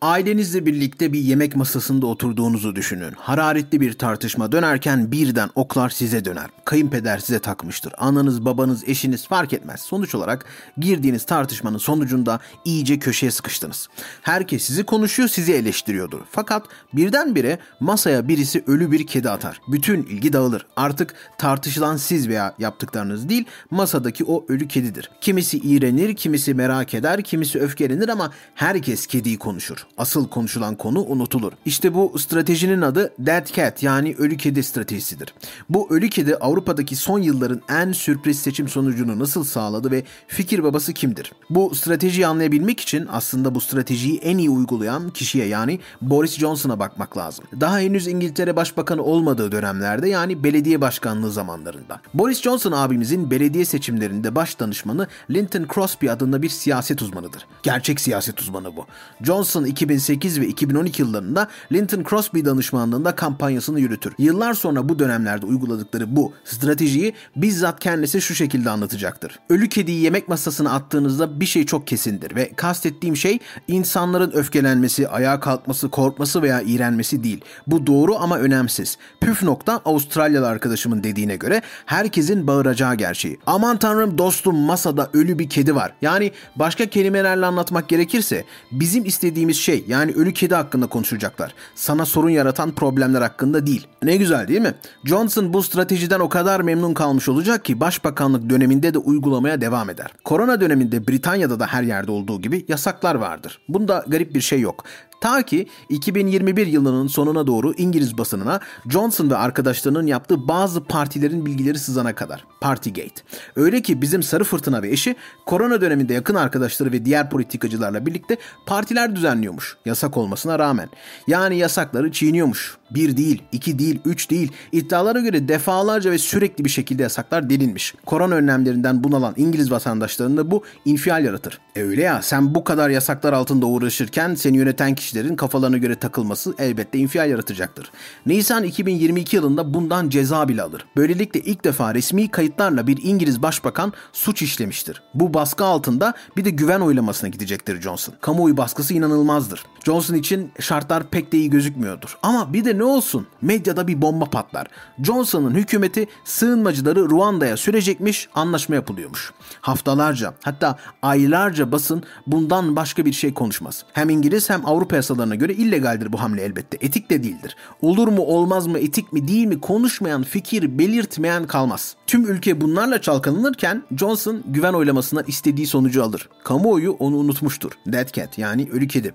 Ailenizle birlikte bir yemek masasında oturduğunuzu düşünün. Hararetli bir tartışma dönerken birden oklar size döner. Kayınpeder size takmıştır. Ananız, babanız, eşiniz fark etmez. Sonuç olarak girdiğiniz tartışmanın sonucunda iyice köşeye sıkıştınız. Herkes sizi konuşuyor, sizi eleştiriyordur. Fakat birdenbire masaya birisi ölü bir kedi atar. Bütün ilgi dağılır. Artık tartışılan siz veya yaptıklarınız değil, masadaki o ölü kedidir. Kimisi iğrenir, kimisi merak eder, kimisi öfkelenir ama herkes kediyi konuşur asıl konuşulan konu unutulur. İşte bu stratejinin adı Dead Cat yani ölü kedi stratejisidir. Bu ölü kedi Avrupa'daki son yılların en sürpriz seçim sonucunu nasıl sağladı ve fikir babası kimdir? Bu stratejiyi anlayabilmek için aslında bu stratejiyi en iyi uygulayan kişiye yani Boris Johnson'a bakmak lazım. Daha henüz İngiltere Başbakanı olmadığı dönemlerde yani belediye başkanlığı zamanlarında. Boris Johnson abimizin belediye seçimlerinde baş danışmanı Linton Crosby adında bir siyaset uzmanıdır. Gerçek siyaset uzmanı bu. Johnson 2008 ve 2012 yıllarında Linton Crosby danışmanlığında kampanyasını yürütür. Yıllar sonra bu dönemlerde uyguladıkları bu stratejiyi bizzat kendisi şu şekilde anlatacaktır. Ölü kediyi yemek masasına attığınızda bir şey çok kesindir ve kastettiğim şey insanların öfkelenmesi, ayağa kalkması, korkması veya iğrenmesi değil. Bu doğru ama önemsiz. Püf nokta Avustralyalı arkadaşımın dediğine göre herkesin bağıracağı gerçeği. Aman tanrım dostum masada ölü bir kedi var. Yani başka kelimelerle anlatmak gerekirse bizim istediğimiz şey yani ölü kedi hakkında konuşacaklar. Sana sorun yaratan problemler hakkında değil. Ne güzel değil mi? Johnson bu stratejiden o kadar memnun kalmış olacak ki başbakanlık döneminde de uygulamaya devam eder. Korona döneminde Britanya'da da her yerde olduğu gibi yasaklar vardır. Bunda garip bir şey yok. Ta ki 2021 yılının sonuna doğru İngiliz basınına Johnson ve arkadaşlarının yaptığı bazı partilerin bilgileri sızana kadar. Partygate. Öyle ki bizim Sarı Fırtına ve eşi korona döneminde yakın arkadaşları ve diğer politikacılarla birlikte partiler düzenliyormuş. Yasak olmasına rağmen. Yani yasakları çiğniyormuş. Bir değil, iki değil, üç değil. İddialara göre defalarca ve sürekli bir şekilde yasaklar delinmiş. Korona önlemlerinden bunalan İngiliz vatandaşlarında bu infial yaratır. E öyle ya sen bu kadar yasaklar altında uğraşırken seni yöneten kişilerin kafalarına göre takılması elbette infial yaratacaktır. Nisan 2022 yılında bundan ceza bile alır. Böylelikle ilk defa resmi kayıtlarla bir İngiliz başbakan suç işlemiştir. Bu baskı altında bir de güven oylamasına gidecektir Johnson. Kamuoyu baskısı inanılmazdır. Johnson için şartlar pek de iyi gözükmüyordur. Ama bir de ne olsun medyada bir bomba patlar. Johnson'ın hükümeti sığınmacıları Ruanda'ya sürecekmiş anlaşma yapılıyormuş. Haftalarca hatta aylarca basın bundan başka bir şey konuşmaz. Hem İngiliz hem Avrupa yasalarına göre illegaldir bu hamle elbette. Etik de değildir. Olur mu olmaz mı etik mi değil mi konuşmayan fikir belirtmeyen kalmaz. Tüm ülke bunlarla çalkalanırken Johnson güven oylamasına istediği sonucu alır. Kamuoyu onu unutmuştur. Dead cat yani ölü kedi.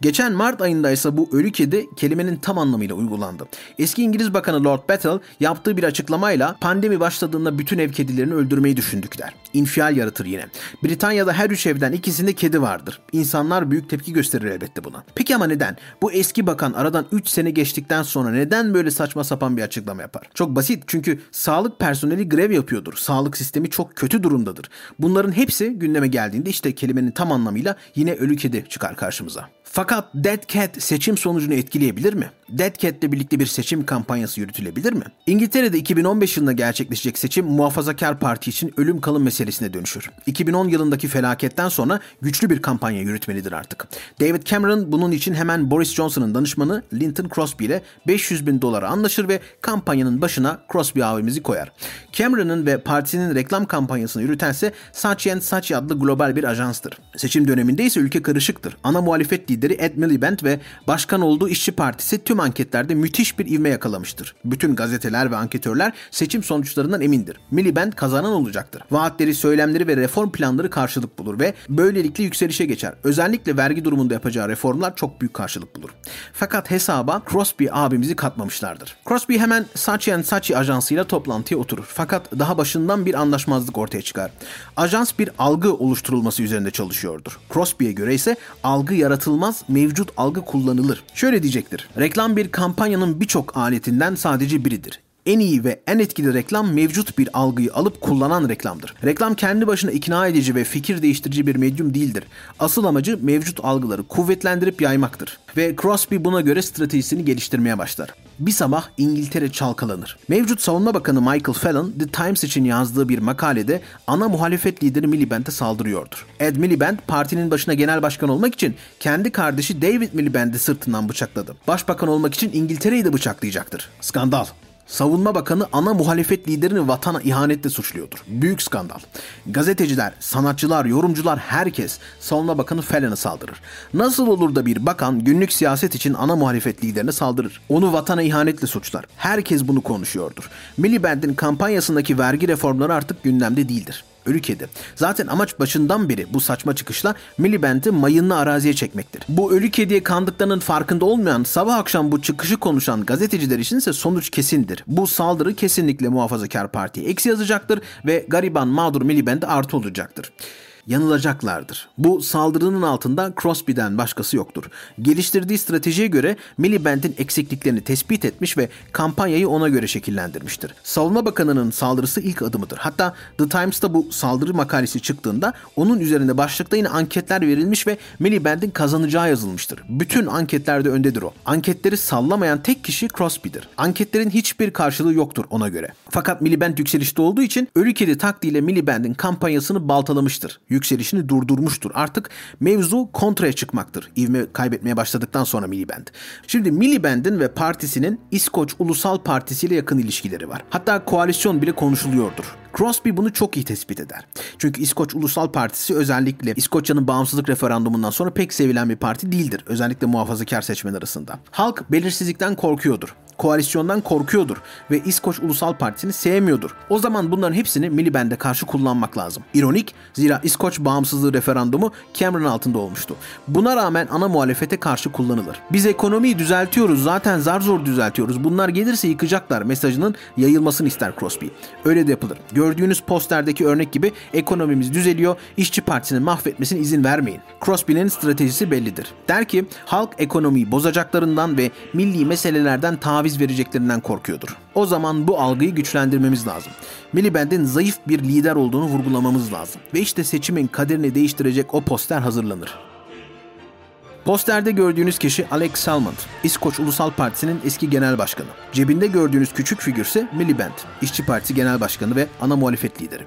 Geçen Mart ayında ise bu ölü kedi kelimenin tam anlamıyla uygulandı. Eski İngiliz Bakanı Lord Battle yaptığı bir açıklamayla pandemi başladığında bütün ev kedilerini öldürmeyi düşündük der. İnfial yaratır yine. Britanya'da her üç evden ikisinde kedi vardır. İnsanlar büyük tepki gösterir elbette buna. Peki ama neden? Bu eski bakan aradan 3 sene geçtikten sonra neden böyle saçma sapan bir açıklama yapar? Çok basit çünkü sağlık personeli grev yapıyordur. Sağlık sistemi çok kötü durumdadır. Bunların hepsi gündeme geldiğinde işte kelimenin tam anlamıyla yine ölü kedi çıkar karşımıza. Fakat Dead Cat seçim sonucunu etkileyebilir mi? Dead Cat'le birlikte bir seçim kampanyası yürütülebilir mi? İngiltere'de 2015 yılında gerçekleşecek seçim muhafazakar parti için ölüm kalım meselesine dönüşür. 2010 yılındaki felaketten sonra güçlü bir kampanya yürütmelidir artık. David Cameron bunun için hemen Boris Johnson'ın danışmanı Linton Crosby ile 500 bin dolara anlaşır ve kampanyanın başına Crosby abimizi koyar. Cameron'ın ve partisinin reklam kampanyasını yürütense Saatchi Saatchi adlı global bir ajanstır. Seçim döneminde ise ülke karışıktır. Ana muhalefet lideri Ed Miliband ve başkan olduğu İşçi Partisi tüm anketlerde müthiş bir ivme yakalamıştır. Bütün gazeteler ve anketörler seçim sonuçlarından emindir. Miliband kazanan olacaktır. Vaatleri, söylemleri ve reform planları karşılık bulur ve böylelikle yükselişe geçer. Özellikle vergi durumunda yapacağı reformlar çok büyük karşılık bulur. Fakat hesaba Crosby abimizi katmamışlardır. Crosby hemen Saatchi Saatchi ajansıyla toplantıya oturur. Fakat daha başından bir anlaşmazlık ortaya çıkar. Ajans bir algı oluşturulması üzerinde çalışıyordur. Crosby'ye göre ise algı yaratılmaz, mevcut algı kullanılır. Şöyle diyecektir. Reklam bir kampanyanın birçok aletinden sadece biridir en iyi ve en etkili reklam mevcut bir algıyı alıp kullanan reklamdır. Reklam kendi başına ikna edici ve fikir değiştirici bir medyum değildir. Asıl amacı mevcut algıları kuvvetlendirip yaymaktır. Ve Crosby buna göre stratejisini geliştirmeye başlar. Bir sabah İngiltere çalkalanır. Mevcut Savunma Bakanı Michael Fallon, The Times için yazdığı bir makalede ana muhalefet lideri Miliband'e saldırıyordur. Ed Miliband partinin başına genel başkan olmak için kendi kardeşi David Miliband'i sırtından bıçakladı. Başbakan olmak için İngiltere'yi de bıçaklayacaktır. Skandal. Savunma Bakanı ana muhalefet liderini vatana ihanetle suçluyordur. Büyük skandal. Gazeteciler, sanatçılar, yorumcular herkes Savunma Bakanı Fallon'a saldırır. Nasıl olur da bir bakan günlük siyaset için ana muhalefet liderine saldırır? Onu vatana ihanetle suçlar. Herkes bunu konuşuyordur. Miliband'in kampanyasındaki vergi reformları artık gündemde değildir ölü kedi. Zaten amaç başından beri bu saçma çıkışla Miliband'i mayınlı araziye çekmektir. Bu ölü kediye kandıklarının farkında olmayan sabah akşam bu çıkışı konuşan gazeteciler için ise sonuç kesindir. Bu saldırı kesinlikle muhafazakar partiye eksi yazacaktır ve gariban mağdur Miliband'e artı olacaktır yanılacaklardır. Bu saldırının altında Crosby'den başkası yoktur. Geliştirdiği stratejiye göre Miliband'in eksikliklerini tespit etmiş ve kampanyayı ona göre şekillendirmiştir. Savunma Bakanı'nın saldırısı ilk adımıdır. Hatta The Times'ta bu saldırı makalesi çıktığında onun üzerinde başlıkta yine anketler verilmiş ve Miliband'in kazanacağı yazılmıştır. Bütün anketlerde öndedir o. Anketleri sallamayan tek kişi Crosby'dir. Anketlerin hiçbir karşılığı yoktur ona göre. Fakat Miliband yükselişte olduğu için ölü kedi taktiğiyle Miliband'in kampanyasını baltalamıştır yükselişini durdurmuştur. Artık mevzu kontraya çıkmaktır. İvme kaybetmeye başladıktan sonra Miliband. Şimdi Miliband'in ve partisinin İskoç Ulusal Partisi ile yakın ilişkileri var. Hatta koalisyon bile konuşuluyordur. Crosby bunu çok iyi tespit eder. Çünkü İskoç Ulusal Partisi özellikle İskoçya'nın bağımsızlık referandumundan sonra pek sevilen bir parti değildir. Özellikle muhafazakar seçmen arasında. Halk belirsizlikten korkuyordur koalisyondan korkuyordur ve İskoç Ulusal Partisi'ni sevmiyordur. O zaman bunların hepsini Miliband'e karşı kullanmak lazım. İronik zira İskoç bağımsızlığı referandumu Cameron altında olmuştu. Buna rağmen ana muhalefete karşı kullanılır. Biz ekonomiyi düzeltiyoruz zaten zar zor düzeltiyoruz. Bunlar gelirse yıkacaklar mesajının yayılmasını ister Crosby. Öyle de yapılır. Gördüğünüz posterdeki örnek gibi ekonomimiz düzeliyor, işçi partisinin mahvetmesine izin vermeyin. Crosby'nin stratejisi bellidir. Der ki halk ekonomiyi bozacaklarından ve milli meselelerden taviz vereceklerinden korkuyordur. O zaman bu algıyı güçlendirmemiz lazım. Miliband'in zayıf bir lider olduğunu vurgulamamız lazım. Ve işte seçimin kaderini değiştirecek o poster hazırlanır. Posterde gördüğünüz kişi Alex Salmond, İskoç Ulusal Partisi'nin eski genel başkanı. Cebinde gördüğünüz küçük figür ise Miliband, İşçi Partisi Genel Başkanı ve ana muhalefet lideri.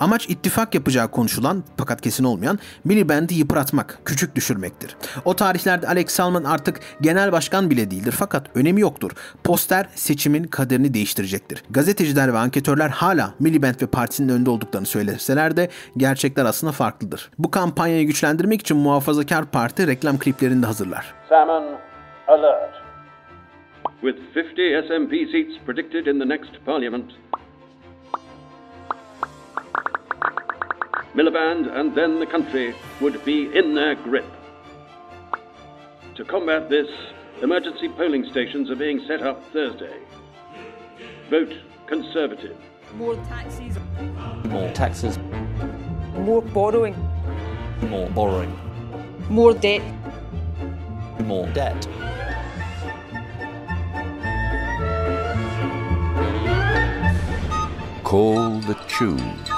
Amaç ittifak yapacağı konuşulan fakat kesin olmayan Miliband'i yıpratmak, küçük düşürmektir. O tarihlerde Alex Salmond artık genel başkan bile değildir fakat önemi yoktur. Poster seçimin kaderini değiştirecektir. Gazeteciler ve anketörler hala Miliband ve partisinin önünde olduklarını söyleseler de gerçekler aslında farklıdır. Bu kampanyayı güçlendirmek için muhafazakar parti reklam klipleri ekiplerinde hazırlar. Salmon alert. With 50 SMP seats predicted in the next parliament, Miliband and then the country would be in their grip. To combat this, emergency polling stations are being set up Thursday. Vote Conservative. More taxes. More taxes. More borrowing. More borrowing. More debt more debt. Call the tune.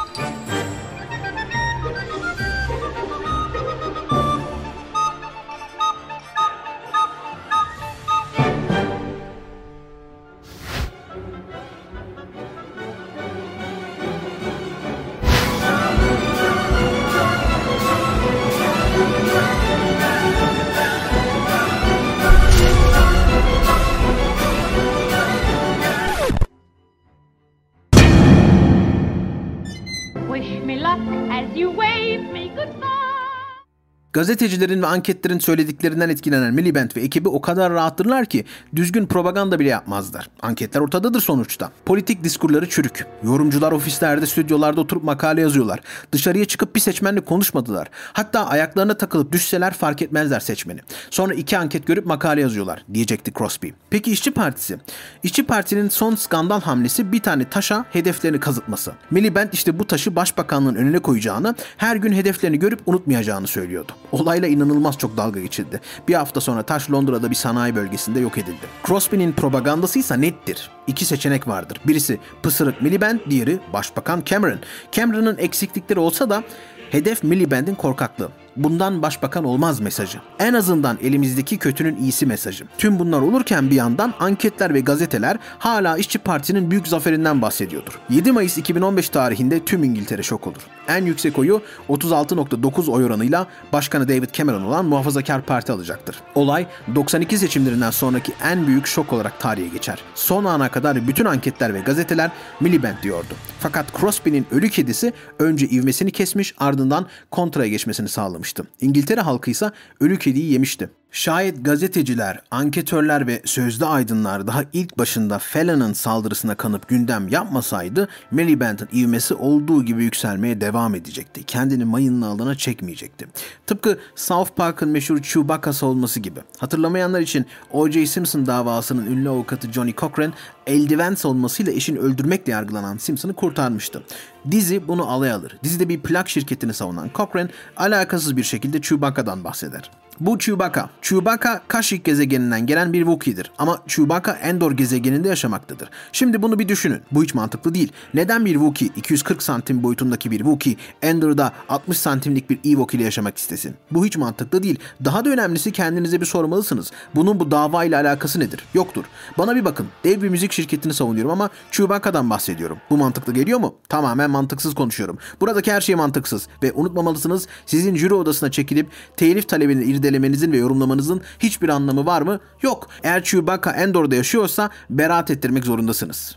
Gazetecilerin ve anketlerin söylediklerinden etkilenen Miliband ve ekibi o kadar rahattırlar ki düzgün propaganda bile yapmazlar. Anketler ortadadır sonuçta. Politik diskurları çürük. Yorumcular ofislerde, stüdyolarda oturup makale yazıyorlar. Dışarıya çıkıp bir seçmenle konuşmadılar. Hatta ayaklarına takılıp düşseler fark etmezler seçmeni. Sonra iki anket görüp makale yazıyorlar diyecekti Crosby. Peki İşçi Partisi? İşçi Parti'nin son skandal hamlesi bir tane taşa hedeflerini kazıtması. Miliband işte bu taşı başbakanlığın önüne koyacağını, her gün hedeflerini görüp unutmayacağını söylüyordu. Olayla inanılmaz çok dalga geçildi. Bir hafta sonra taş Londra'da bir sanayi bölgesinde yok edildi. Crosby'nin propagandası ise nettir. İki seçenek vardır. Birisi pısırık Miliband, diğeri Başbakan Cameron. Cameron'ın eksiklikleri olsa da hedef Miliband'in korkaklığı. Bundan başbakan olmaz mesajı. En azından elimizdeki kötünün iyisi mesajı. Tüm bunlar olurken bir yandan anketler ve gazeteler hala İşçi Partisi'nin büyük zaferinden bahsediyordur. 7 Mayıs 2015 tarihinde tüm İngiltere şok olur. En yüksek oyu 36.9 oy oranıyla Başkanı David Cameron olan Muhafazakar Parti alacaktır. Olay 92 seçimlerinden sonraki en büyük şok olarak tarihe geçer. Son ana kadar bütün anketler ve gazeteler Miliband diyordu. Fakat Crosby'nin ölü kedisi önce ivmesini kesmiş ardından kontraya geçmesini sağlamıştı. İngiltere halkı ise ölü kediyi yemişti. Şayet gazeteciler, anketörler ve sözde aydınlar daha ilk başında Fallon'ın saldırısına kanıp gündem yapmasaydı Miliband'ın ivmesi olduğu gibi yükselmeye devam edecekti. Kendini mayının altına çekmeyecekti. Tıpkı South Park'ın meşhur Chewbacca'sı olması gibi. Hatırlamayanlar için O.J. Simpson davasının ünlü avukatı Johnny Cochran eldiven savunmasıyla eşini öldürmekle yargılanan Simpson'ı kurtarmıştı. Dizi bunu alay alır. Dizide bir plak şirketini savunan Cochran alakasız bir şekilde Chewbacca'dan bahseder. Bu Chewbacca. Chewbacca Kashyyyk gezegeninden gelen bir Wookiee'dir ama Chewbacca Endor gezegeninde yaşamaktadır. Şimdi bunu bir düşünün. Bu hiç mantıklı değil. Neden bir Wookiee 240 santim boyutundaki bir Wookiee Endor'da 60 santimlik bir Ewok ile yaşamak istesin? Bu hiç mantıklı değil. Daha da önemlisi kendinize bir sormalısınız. Bunun bu dava ile alakası nedir? Yoktur. Bana bir bakın. Dev bir müzik şirketini savunuyorum ama Chewbacca'dan bahsediyorum. Bu mantıklı geliyor mu? Tamamen mantıksız konuşuyorum. Buradaki her şey mantıksız ve unutmamalısınız sizin jüri odasına çekilip telif talebini irdelemenizin ve yorumlamanızın hiçbir anlamı var mı? Yok. Eğer Chewbacca Endor'da yaşıyorsa beraat ettirmek zorundasınız.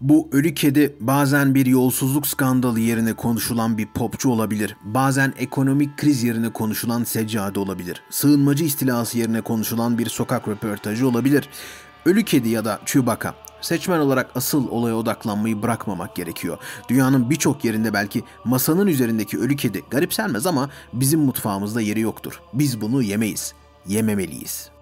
Bu ölü kedi bazen bir yolsuzluk skandalı yerine konuşulan bir popçu olabilir. Bazen ekonomik kriz yerine konuşulan seccade olabilir. Sığınmacı istilası yerine konuşulan bir sokak röportajı olabilir. Ölü kedi ya da Chewbacca. Seçmen olarak asıl olaya odaklanmayı bırakmamak gerekiyor. Dünyanın birçok yerinde belki masanın üzerindeki ölü kedi garipsenmez ama bizim mutfağımızda yeri yoktur. Biz bunu yemeyiz. Yememeliyiz.